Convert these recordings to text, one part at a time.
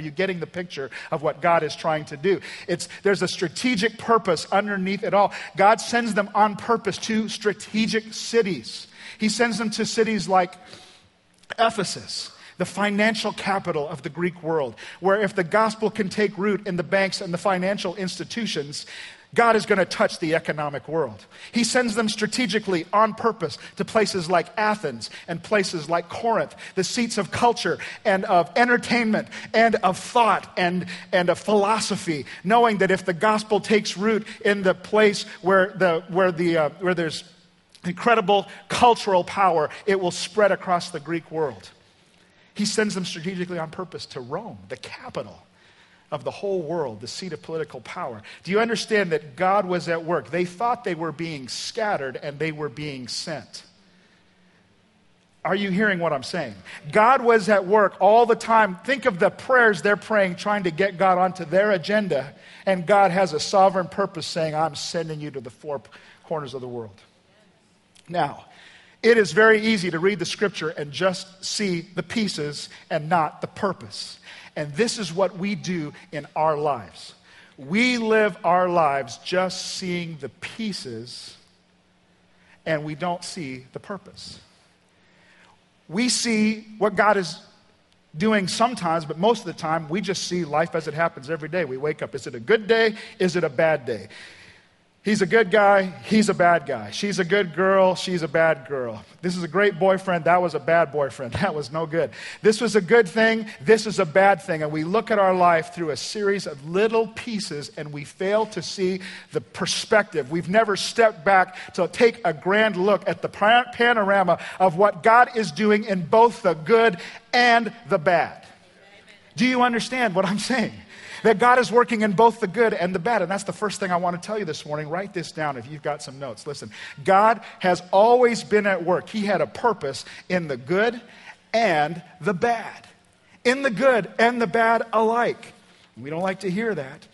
Are you getting the picture of what God is trying to do? It's, there's a strategic purpose underneath it all. God sends them on purpose to strategic cities. He sends them to cities like Ephesus, the financial capital of the Greek world, where if the gospel can take root in the banks and the financial institutions, God is going to touch the economic world. He sends them strategically on purpose to places like Athens and places like Corinth, the seats of culture and of entertainment and of thought and, and of philosophy, knowing that if the gospel takes root in the place where, the, where, the, uh, where there's incredible cultural power, it will spread across the Greek world. He sends them strategically on purpose to Rome, the capital of the whole world, the seat of political power. Do you understand that God was at work? They thought they were being scattered and they were being sent. Are you hearing what I'm saying? God was at work all the time. Think of the prayers they're praying, trying to get God onto their agenda, and God has a sovereign purpose saying, I'm sending you to the four corners of the world. Now, it is very easy to read the scripture and just see the pieces and not the purpose. And this is what we do in our lives. We live our lives just seeing the pieces and we don't see the purpose. We see what God is doing sometimes, but most of the time we just see life as it happens every day. We wake up. Is it a good day? Is it a bad day? He's a good guy, he's a bad guy. She's a good girl, she's a bad girl. This is a great boyfriend, that was a bad boyfriend. That was no good. This was a good thing, this is a bad thing. And we look at our life through a series of little pieces and we fail to see the perspective. We've never stepped back to take a grand look at the panorama of what God is doing in both the good and the bad. Do you understand what I'm saying? That God is working in both the good and the bad. And that's the first thing I want to tell you this morning. Write this down if you've got some notes. Listen, God has always been at work. He had a purpose in the good and the bad. In the good and the bad alike. We don't like to hear that.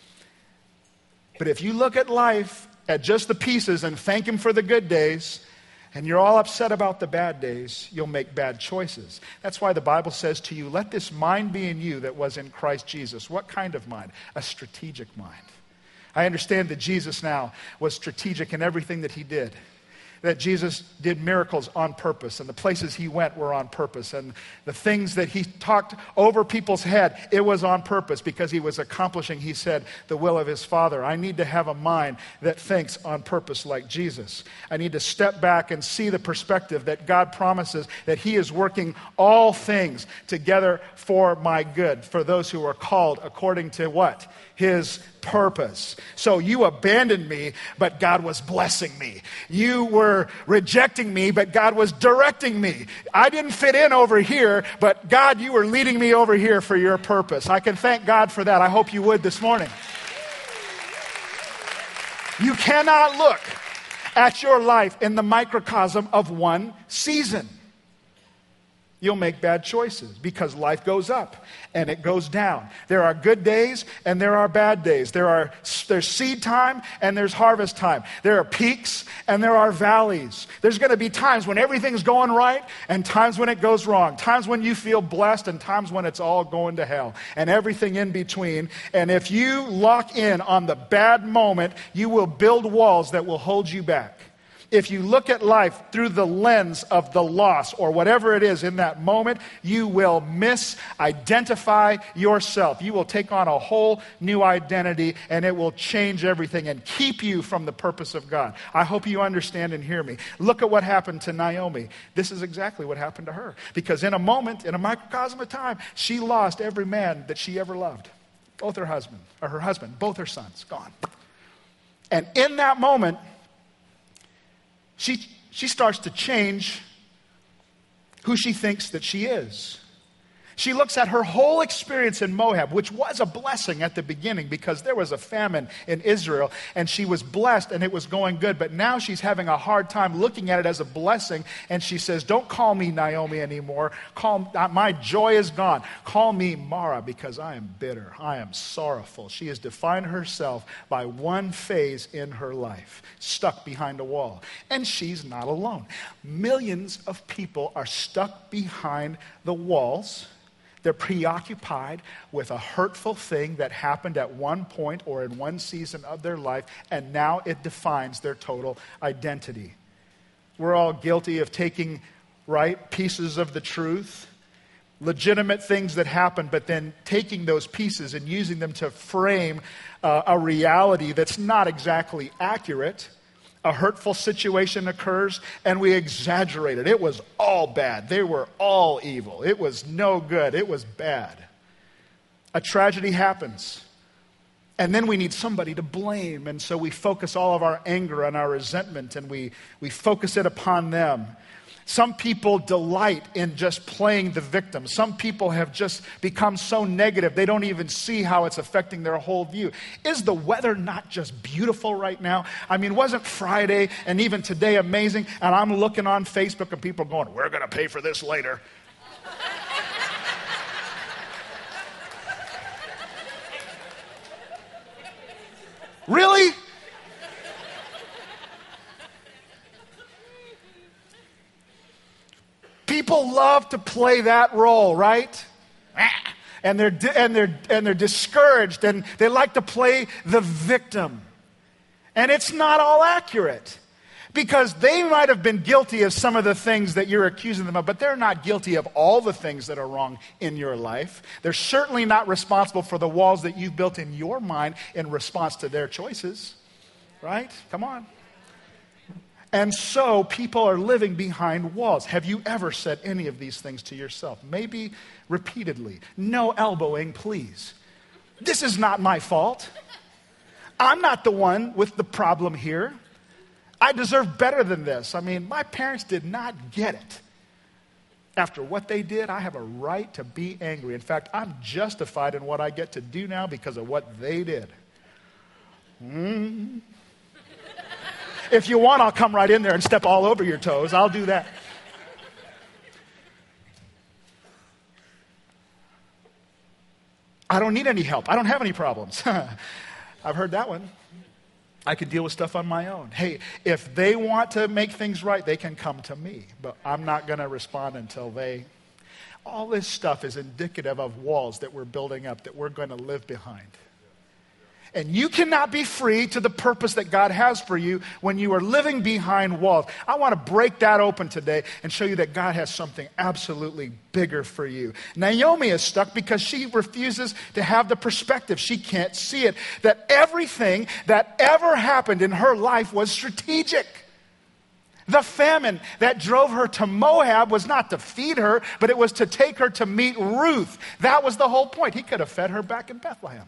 But if you look at life at just the pieces and thank Him for the good days, and you're all upset about the bad days, you'll make bad choices. That's why the Bible says to you, let this mind be in you that was in Christ Jesus. What kind of mind? A strategic mind. I understand that Jesus now was strategic in everything that he did that Jesus did miracles on purpose, and the places he went were on purpose, and the things that he talked over people's head, it was on purpose because he was accomplishing, he said, the will of his Father. I need to have a mind that thinks on purpose like Jesus. I need to step back and see the perspective that God promises that he is working all things together for my good, for those who are called according to what? His purpose. So you abandoned me, but God was blessing me. You were rejecting me, but God was directing me. I didn't fit in over here, but God, you were leading me over here for your purpose. I can thank God for that. I hope you would this morning. You cannot look at your life in the microcosm of one season you'll make bad choices because life goes up and it goes down. There are good days and there are bad days. There are there's seed time and there's harvest time. There are peaks and there are valleys. There's going to be times when everything's going right and times when it goes wrong. Times when you feel blessed and times when it's all going to hell and everything in between. And if you lock in on the bad moment, you will build walls that will hold you back. If you look at life through the lens of the loss or whatever it is in that moment, you will misidentify yourself. You will take on a whole new identity and it will change everything and keep you from the purpose of God. I hope you understand and hear me. Look at what happened to Naomi. This is exactly what happened to her. Because in a moment, in a microcosm of time, she lost every man that she ever loved. Both her husband, or her husband, both her sons, gone. And in that moment, she, she starts to change who she thinks that she is. She looks at her whole experience in Moab, which was a blessing at the beginning because there was a famine in Israel and she was blessed and it was going good. But now she's having a hard time looking at it as a blessing and she says, Don't call me Naomi anymore. Call, uh, my joy is gone. Call me Mara because I am bitter. I am sorrowful. She has defined herself by one phase in her life, stuck behind a wall. And she's not alone. Millions of people are stuck behind the walls They're preoccupied with a hurtful thing that happened at one point or in one season of their life, and now it defines their total identity. We're all guilty of taking, right, pieces of the truth, legitimate things that happen, but then taking those pieces and using them to frame uh, a reality that's not exactly accurate a hurtful situation occurs and we exaggerate it. It was all bad. They were all evil. It was no good. It was bad. A tragedy happens. And then we need somebody to blame. And so we focus all of our anger and our resentment and we, we focus it upon them. Some people delight in just playing the victim. Some people have just become so negative, they don't even see how it's affecting their whole view. Is the weather not just beautiful right now? I mean, wasn't Friday and even today amazing? And I'm looking on Facebook and people going, We're going to pay for this later. really? People love to play that role, right? Ah. And they're, and, they're, and they're discouraged and they like to play the victim. And it's not all accurate because they might have been guilty of some of the things that you're accusing them of, but they're not guilty of all the things that are wrong in your life. They're certainly not responsible for the walls that you've built in your mind in response to their choices. Right? Come on. And so people are living behind walls. Have you ever said any of these things to yourself? Maybe repeatedly. No elbowing, please. This is not my fault. I'm not the one with the problem here. I deserve better than this. I mean, my parents did not get it. After what they did, I have a right to be angry. In fact, I'm justified in what I get to do now because of what they did. Mm. If you want, I'll come right in there and step all over your toes. I'll do that. I don't need any help. I don't have any problems. I've heard that one. I can deal with stuff on my own. Hey, if they want to make things right, they can come to me, but I'm not going to respond until they. All this stuff is indicative of walls that we're building up that we're going to live behind. And you cannot be free to the purpose that God has for you when you are living behind walls. I want to break that open today and show you that God has something absolutely bigger for you. Naomi is stuck because she refuses to have the perspective. She can't see it. That everything that ever happened in her life was strategic. The famine that drove her to Moab was not to feed her, but it was to take her to meet Ruth. That was the whole point. He could have fed her back in Bethlehem.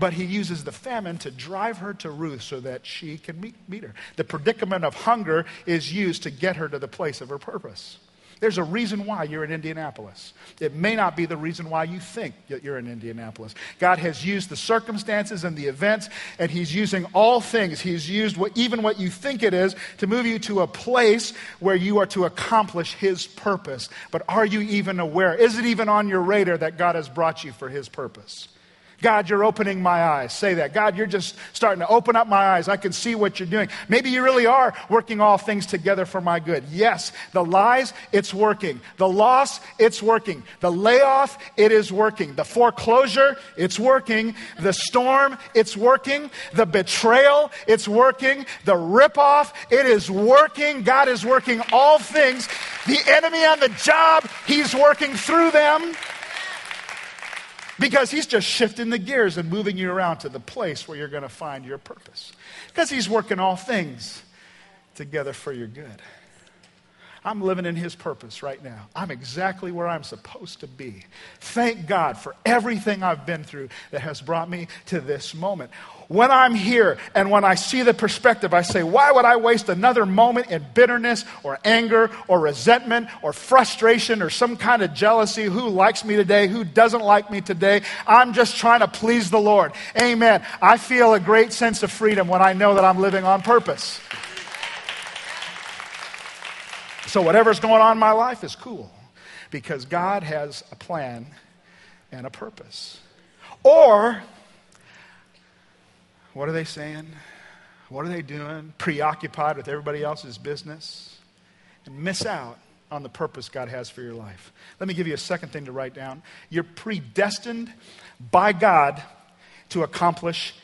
But he uses the famine to drive her to Ruth so that she can meet, meet her. The predicament of hunger is used to get her to the place of her purpose. There's a reason why you're in Indianapolis. It may not be the reason why you think that you're in Indianapolis. God has used the circumstances and the events, and He's using all things. He's used what, even what you think it is to move you to a place where you are to accomplish His purpose. But are you even aware? Is it even on your radar that God has brought you for His purpose? God, you're opening my eyes. Say that. God, you're just starting to open up my eyes. I can see what you're doing. Maybe you really are working all things together for my good. Yes, the lies, it's working. The loss, it's working. The layoff, it is working. The foreclosure, it's working. The storm, it's working. The betrayal, it's working. The ripoff, it is working. God is working all things. The enemy on the job, he's working through them. Because he's just shifting the gears and moving you around to the place where you're going to find your purpose. Because he's working all things together for your good. I'm living in His purpose right now. I'm exactly where I'm supposed to be. Thank God for everything I've been through that has brought me to this moment. When I'm here and when I see the perspective, I say, why would I waste another moment in bitterness or anger or resentment or frustration or some kind of jealousy? Who likes me today? Who doesn't like me today? I'm just trying to please the Lord. Amen. I feel a great sense of freedom when I know that I'm living on purpose. So, whatever's going on in my life is cool because God has a plan and a purpose. Or, what are they saying? What are they doing? Preoccupied with everybody else's business and miss out on the purpose God has for your life. Let me give you a second thing to write down. You're predestined by God to accomplish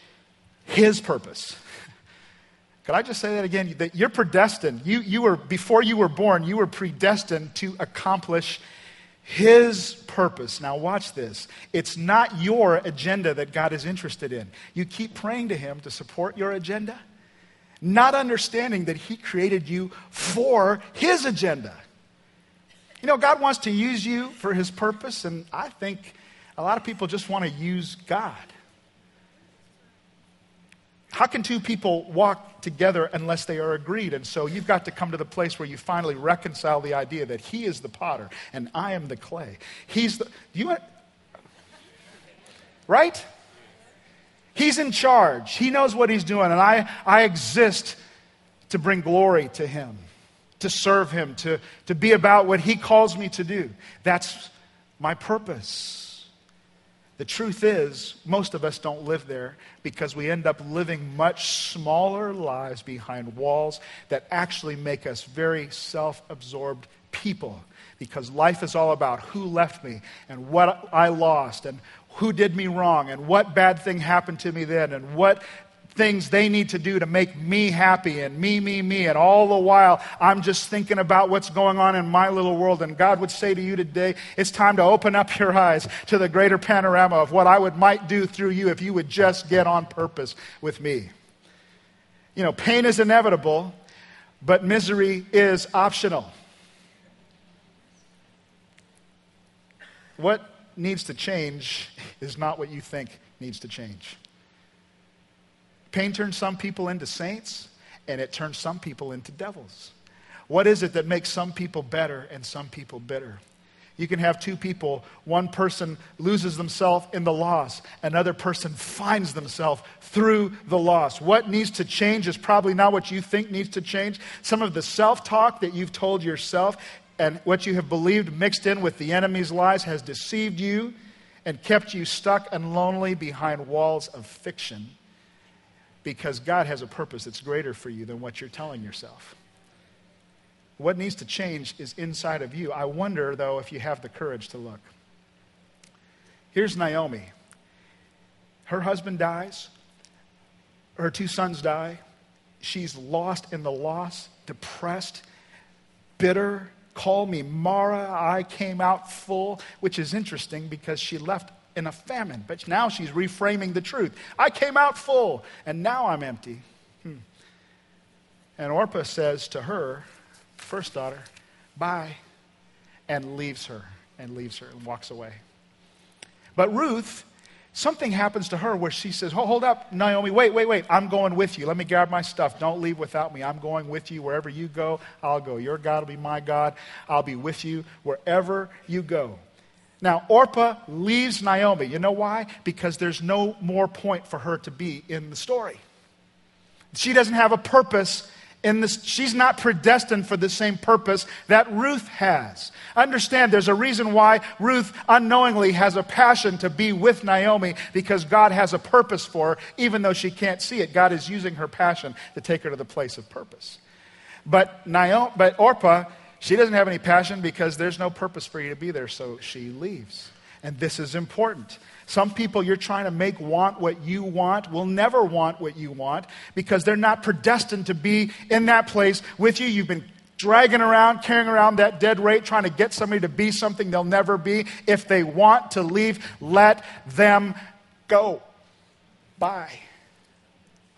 His purpose. Could I just say that again? That you're predestined. You, you were, before you were born, you were predestined to accomplish His purpose. Now, watch this. It's not your agenda that God is interested in. You keep praying to Him to support your agenda, not understanding that He created you for His agenda. You know, God wants to use you for His purpose, and I think a lot of people just want to use God. How can two people walk together unless they are agreed? And so you've got to come to the place where you finally reconcile the idea that he is the potter and I am the clay. He's the, you right? He's in charge. He knows what he's doing, and I, I exist to bring glory to him, to serve him, to, to be about what he calls me to do. That's my purpose. The truth is, most of us don't live there because we end up living much smaller lives behind walls that actually make us very self absorbed people. Because life is all about who left me and what I lost and who did me wrong and what bad thing happened to me then and what things they need to do to make me happy and me, me, me. And all the while, I'm just thinking about what's going on in my little world. And God would say to you today, it's time to open up your eyes to the greater panorama of what I would might do through you if you would just get on purpose with me. You know, pain is inevitable, but misery is optional. What needs to change is not what you think needs to change. Pain turns some people into saints, and it turns some people into devils. What is it that makes some people better and some people bitter? You can have two people. One person loses themselves in the loss, another person finds themselves through the loss. What needs to change is probably not what you think needs to change. Some of the self talk that you've told yourself and what you have believed mixed in with the enemy's lies has deceived you and kept you stuck and lonely behind walls of fiction because God has a purpose that's greater for you than what you're telling yourself. What needs to change is inside of you. I wonder, though, if you have the courage to look. Here's Naomi. Her husband dies, her two sons die. She's lost in the loss, depressed, bitter. Call me Mara. I came out full, which is interesting because she left in a famine. But now she's reframing the truth. I came out full, and now I'm empty. Hmm. And Orpah says to her, first daughter, bye, and leaves her, and leaves her, and walks away. But Ruth, something happens to her where she says, Hold up, Naomi, wait, wait, wait, I'm going with you. Let me grab my stuff. Don't leave without me. I'm going with you. Wherever you go, I'll go. Your God will be my God. I'll be with you wherever you go. Now, Orpah leaves Naomi. You know why? Because there's no more point for her to be in the story. She doesn't have a purpose in this. She's not predestined for the same purpose that Ruth has. Understand, there's a reason why Ruth unknowingly has a passion to be with Naomi because God has a purpose for her, even though she can't see it. God is using her passion to take her to the place of purpose. But, Naomi, but Orpah she doesn't have any passion because there's no purpose for you to be there, so she leaves. And this is important. Some people you're trying to make want what you want will never want what you want because they're not predestined to be in that place with you. You've been dragging around, carrying around that dead weight, trying to get somebody to be something they'll never be. If they want to leave, let them go. Bye.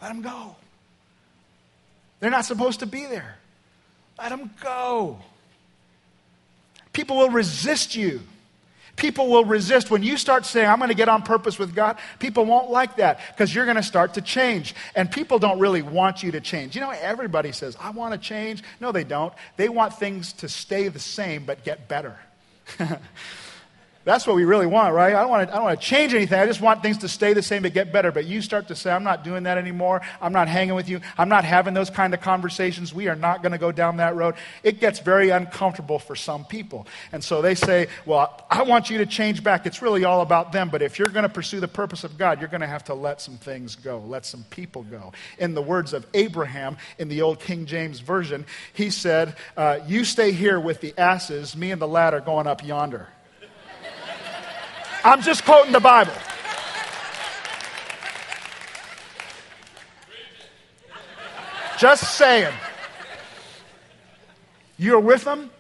Let them go. They're not supposed to be there. Let them go. People will resist you. People will resist. When you start saying, I'm going to get on purpose with God, people won't like that because you're going to start to change. And people don't really want you to change. You know, everybody says, I want to change. No, they don't. They want things to stay the same but get better. That's what we really want, right? I don't want, to, I don't want to change anything. I just want things to stay the same but get better. But you start to say, I'm not doing that anymore. I'm not hanging with you. I'm not having those kind of conversations. We are not going to go down that road. It gets very uncomfortable for some people. And so they say, Well, I want you to change back. It's really all about them. But if you're going to pursue the purpose of God, you're going to have to let some things go, let some people go. In the words of Abraham in the old King James Version, he said, uh, You stay here with the asses, me and the lad are going up yonder. I'm just quoting the Bible. Just saying. You're with them,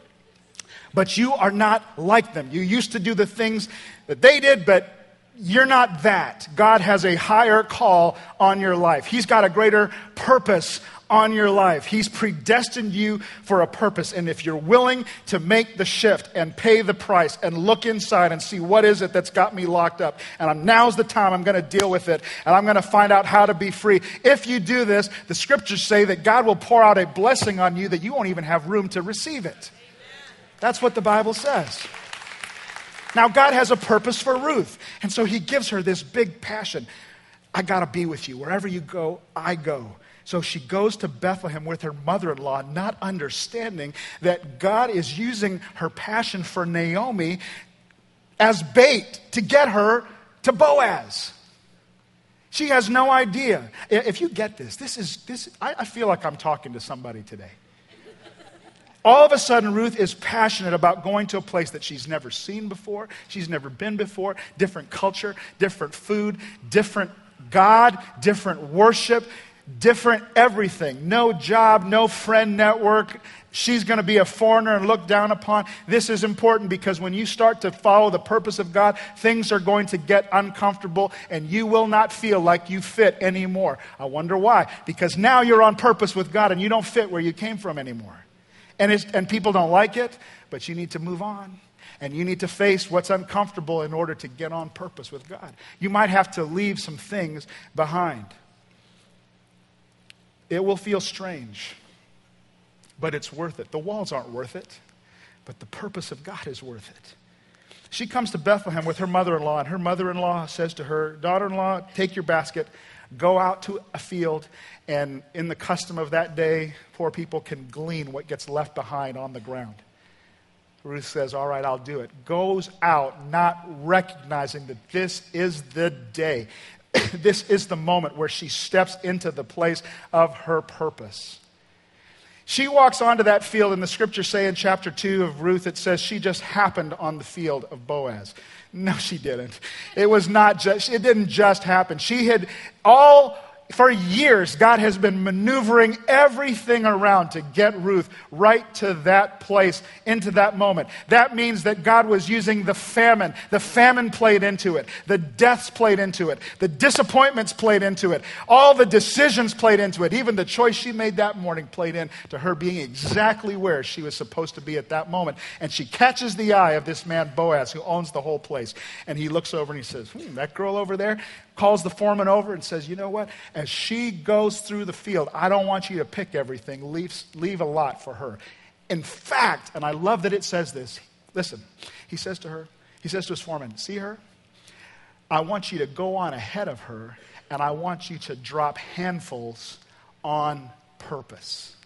but you are not like them. You used to do the things that they did, but you're not that. God has a higher call on your life. He's got a greater purpose on your life. He's predestined you for a purpose. And if you're willing to make the shift and pay the price and look inside and see what is it that's got me locked up, and I'm, now's the time I'm going to deal with it and I'm going to find out how to be free. If you do this, the scriptures say that God will pour out a blessing on you that you won't even have room to receive it. That's what the Bible says. Now, God has a purpose for Ruth. And so he gives her this big passion. I got to be with you. Wherever you go, I go. So she goes to Bethlehem with her mother in law, not understanding that God is using her passion for Naomi as bait to get her to Boaz. She has no idea. If you get this, this is this. I, I feel like I'm talking to somebody today. All of a sudden, Ruth is passionate about going to a place that she's never seen before, she's never been before, different culture, different food, different God, different worship different everything. No job, no friend network. She's going to be a foreigner and looked down upon. This is important because when you start to follow the purpose of God, things are going to get uncomfortable and you will not feel like you fit anymore. I wonder why. Because now you're on purpose with God and you don't fit where you came from anymore. And, and people don't like it, but you need to move on. And you need to face what's uncomfortable in order to get on purpose with God. You might have to leave some things behind. It will feel strange, but it's worth it. The walls aren't worth it, but the purpose of God is worth it. She comes to Bethlehem with her mother in law, and her mother in law says to her, Daughter in law, take your basket, go out to a field, and in the custom of that day, poor people can glean what gets left behind on the ground. Ruth says, All right, I'll do it. Goes out, not recognizing that this is the day. this is the moment where she steps into the place of her purpose. She walks onto that field, and the scriptures say in chapter 2 of Ruth, it says she just happened on the field of Boaz. No, she didn't. It was not just, it didn't just happen. She had all for years, God has been maneuvering everything around to get Ruth right to that place, into that moment. That means that God was using the famine. The famine played into it. The deaths played into it. The disappointments played into it. All the decisions played into it. Even the choice she made that morning played into her being exactly where she was supposed to be at that moment. And she catches the eye of this man, Boaz, who owns the whole place. And he looks over and he says, hmm, That girl over there, calls the foreman over and says, You know what? As she goes through the field, I don't want you to pick everything, leave, leave a lot for her. In fact, and I love that it says this, listen, he says to her, he says to his foreman, See her? I want you to go on ahead of her, and I want you to drop handfuls on purpose.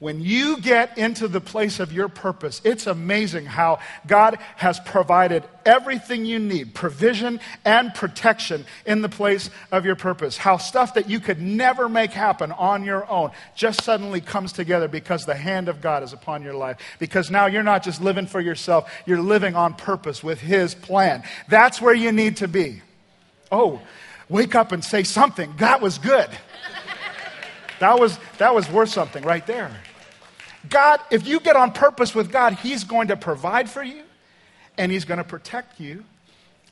When you get into the place of your purpose, it's amazing how God has provided everything you need provision and protection in the place of your purpose. How stuff that you could never make happen on your own just suddenly comes together because the hand of God is upon your life. Because now you're not just living for yourself, you're living on purpose with His plan. That's where you need to be. Oh, wake up and say something. That was good. That was, that was worth something right there. God, if you get on purpose with God, He's going to provide for you and He's going to protect you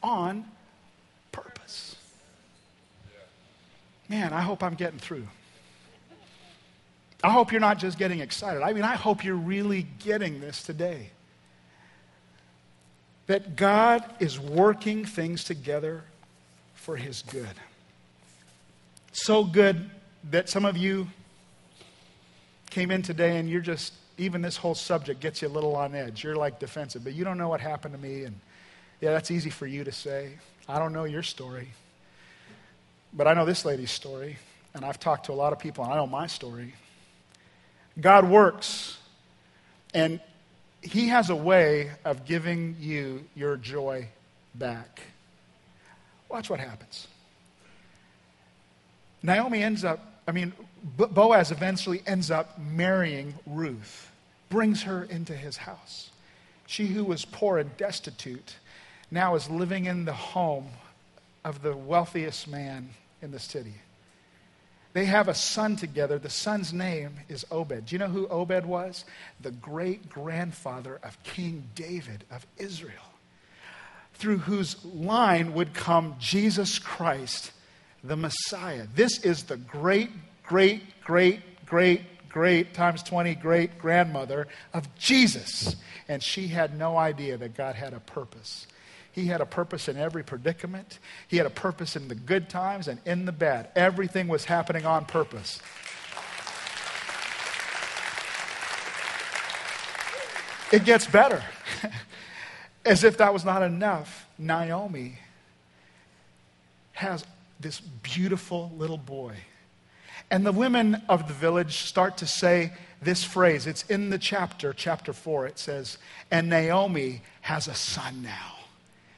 on purpose. Man, I hope I'm getting through. I hope you're not just getting excited. I mean, I hope you're really getting this today. That God is working things together for His good. So good that some of you came in today and you're just, even this whole subject gets you a little on edge. You're like defensive, but you don't know what happened to me and Yeah, that's easy for you to say. I don't know your story. But I know this lady's story, and I've talked to a lot of people, and I know my story. God works, and He has a way of giving you your joy back. Watch what happens. Naomi ends up, I mean, Boaz eventually ends up marrying Ruth, brings her into his house. She who was poor and destitute now is living in the home of the wealthiest man in the city. They have a son together. The son's name is Obed. Do you know who Obed was? The great grandfather of King David of Israel, through whose line would come Jesus Christ, the Messiah. This is the great, great, great, great, great, times 20 great grandmother of Jesus. And she had no idea that God had a purpose. He had a purpose in every predicament. He had a purpose in the good times and in the bad. Everything was happening on purpose. It gets better. As if that was not enough, Naomi has this beautiful little boy. And the women of the village start to say this phrase. It's in the chapter, chapter 4. It says, And Naomi has a son now.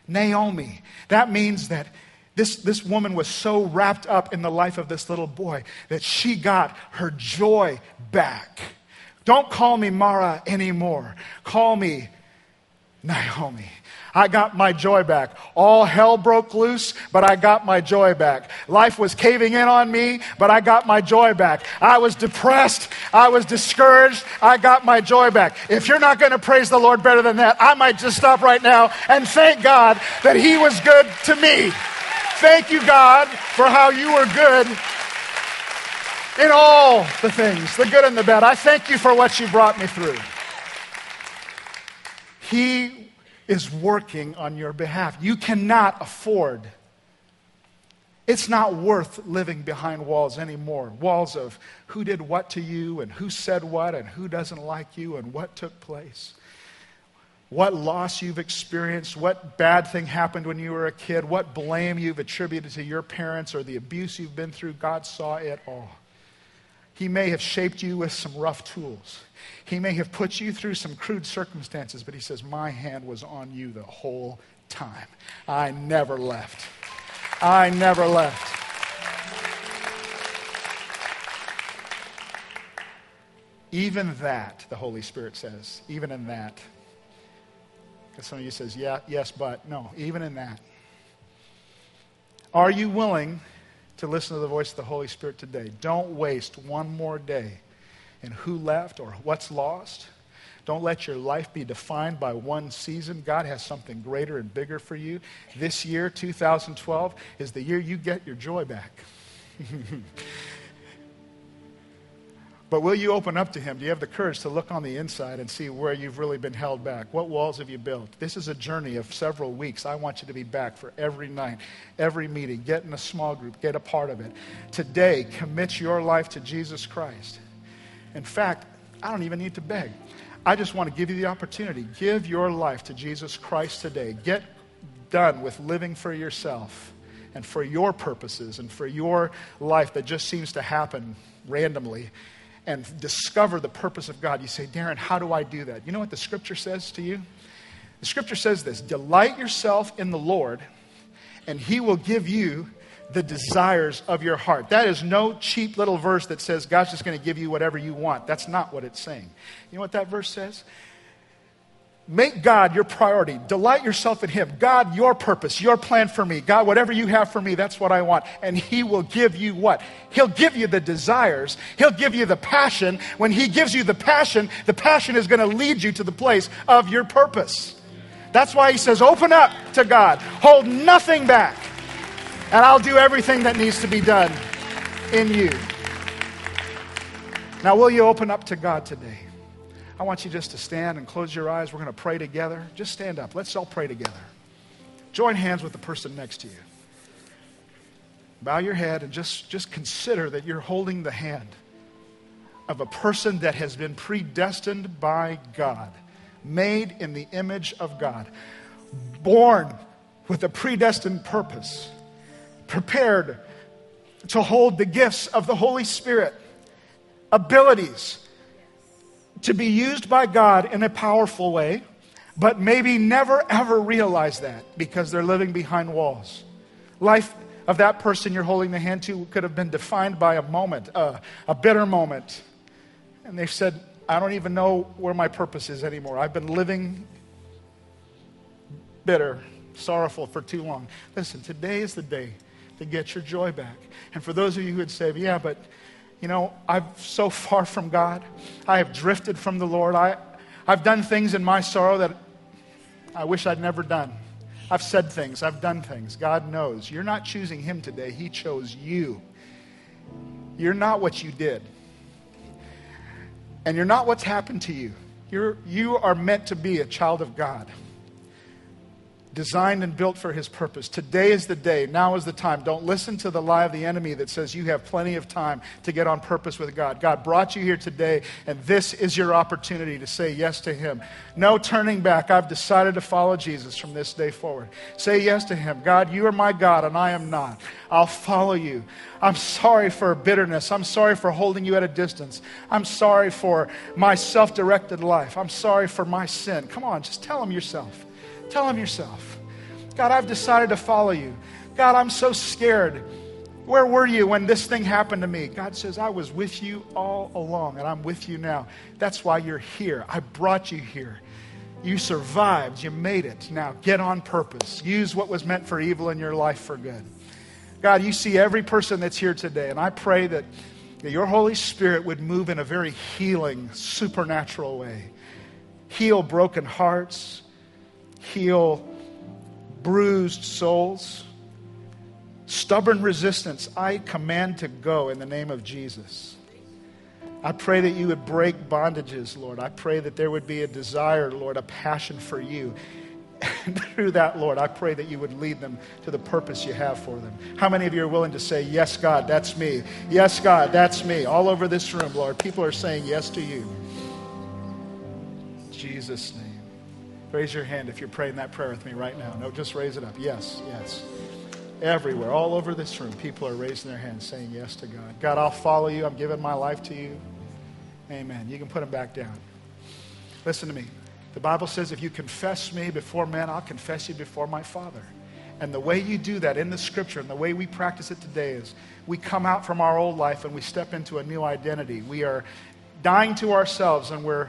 Naomi. That means that this, this woman was so wrapped up in the life of this little boy that she got her joy back. Don't call me Mara anymore. Call me Naomi. I got my joy back. All hell broke loose, but I got my joy back. Life was caving in on me, but I got my joy back. I was depressed. I was discouraged. I got my joy back. If you're not going to praise the Lord better than that, I might just stop right now and thank God that He was good to me. Thank you, God, for how you were good in all the things, the good and the bad. I thank you for what you brought me through. He is working on your behalf. You cannot afford. It's not worth living behind walls anymore. Walls of who did what to you and who said what and who doesn't like you and what took place. What loss you've experienced, what bad thing happened when you were a kid, what blame you've attributed to your parents or the abuse you've been through. God saw it all. He may have shaped you with some rough tools. He may have put you through some crude circumstances, but he says, My hand was on you the whole time. I never left. I never left. Even that, the Holy Spirit says, even in that. Because some of you says, yeah, yes, but. No, even in that. Are you willing to listen to the voice of the Holy Spirit today. Don't waste one more day in who left or what's lost. Don't let your life be defined by one season. God has something greater and bigger for you. This year, 2012, is the year you get your joy back. But will you open up to Him? Do you have the courage to look on the inside and see where you've really been held back? What walls have you built? This is a journey of several weeks. I want you to be back for every night, every meeting. Get in a small group, get a part of it. Today, commit your life to Jesus Christ. In fact, I don't even need to beg. I just want to give you the opportunity. Give your life to Jesus Christ today. Get done with living for yourself and for your purposes and for your life that just seems to happen randomly and discover the purpose of God. You say, Darryn, how do I do that? You know what the scripture says to you? The scripture says this Delight yourself in the Lord, and he will give you the desires of your heart. That is no cheap little verse that says God's just going to give you whatever you want. That's not what it's saying. You know what that verse says? Make God your priority. Delight yourself in Him. God, your purpose, your plan for me. God, whatever you have for me, that's what I want. And He will give you what? He'll give you the desires. He'll give you the passion. When He gives you the passion, the passion is going to lead you to the place of your purpose. That's why He says, open up to God. Hold nothing back. And I'll do everything that needs to be done in you. Now, will you open up to God today? I want you just to stand and close your eyes. We're going to pray together. Just stand up. Let's all pray together. Join hands with the person next to you. Bow your head and just, just consider that you're holding the hand of a person that has been predestined by God, made in the image of God. born with a predestined purpose, prepared to hold the gifts of the Holy Spirit, abilities to be used by God in a powerful way, but maybe never ever realize that because they're living behind walls. Life of that person you're holding the hand to could have been defined by a moment, uh, a bitter moment. And they've said, I don't even know where my purpose is anymore. I've been living bitter, sorrowful for too long. Listen, today is the day to get your joy back. And for those of you who would say, yeah, but you know, I'm so far from God. I have drifted from the Lord. I, I've done things in my sorrow that I wish I'd never done. I've said things, I've done things. God knows. You're not choosing Him today, He chose you. You're not what you did. And you're not what's happened to you. You're, you are meant to be a child of God designed and built for his purpose. Today is the day. Now is the time. Don't listen to the lie of the enemy that says you have plenty of time to get on purpose with God. God brought you here today, and this is your opportunity to say yes to him. No turning back. I've decided to follow Jesus from this day forward. Say yes to him. God, you are my God, and I am not. I'll follow you. I'm sorry for bitterness. I'm sorry for holding you at a distance. I'm sorry for my self directed life. I'm sorry for my sin. Come on, just tell him yourself. Tell him yourself. God, I've decided to follow you. God, I'm so scared. Where were you when this thing happened to me? God says, I was with you all along, and I'm with you now. That's why you're here. I brought you here. You survived. You made it. Now get on purpose. Use what was meant for evil in your life for good. God, you see every person that's here today, and I pray that, that your Holy Spirit would move in a very healing, supernatural way. Heal broken hearts, heal bruised souls. Stubborn resistance, I command to go in the name of Jesus. I pray that you would break bondages, Lord. I pray that there would be a desire, Lord, a passion for you. And through that, Lord, I pray that you would lead them to the purpose you have for them. How many of you are willing to say, Yes, God, that's me? Yes, God, that's me. All over this room, Lord, people are saying yes to you. In Jesus' name. Raise your hand if you're praying that prayer with me right now. No, just raise it up. Yes, yes. Everywhere, all over this room, people are raising their hands saying yes to God. God, I'll follow you. I'm giving my life to you. Amen. You can put them back down. Listen to me. The Bible says, if you confess me before men, I'll confess you before my Father. And the way you do that in the scripture and the way we practice it today is we come out from our old life and we step into a new identity. We are dying to ourselves and we're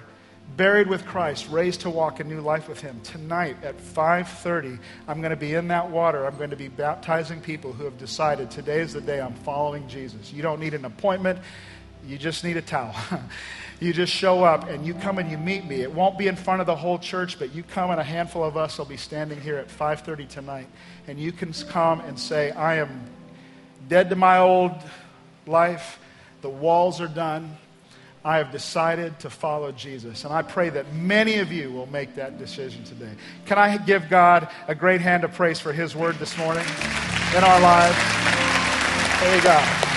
buried with Christ, raised to walk a new life with him. Tonight at 5:30, I'm going to be in that water. I'm going to be baptizing people who have decided today is the day I'm following Jesus. You don't need an appointment. You just need a towel. you just show up and you come and you meet me. It won't be in front of the whole church, but you come and a handful of us will be standing here at 5:30 tonight and you can come and say, "I am dead to my old life. The walls are done. I have decided to follow Jesus. And I pray that many of you will make that decision today. Can I give God a great hand of praise for His word this morning in our lives? There you go.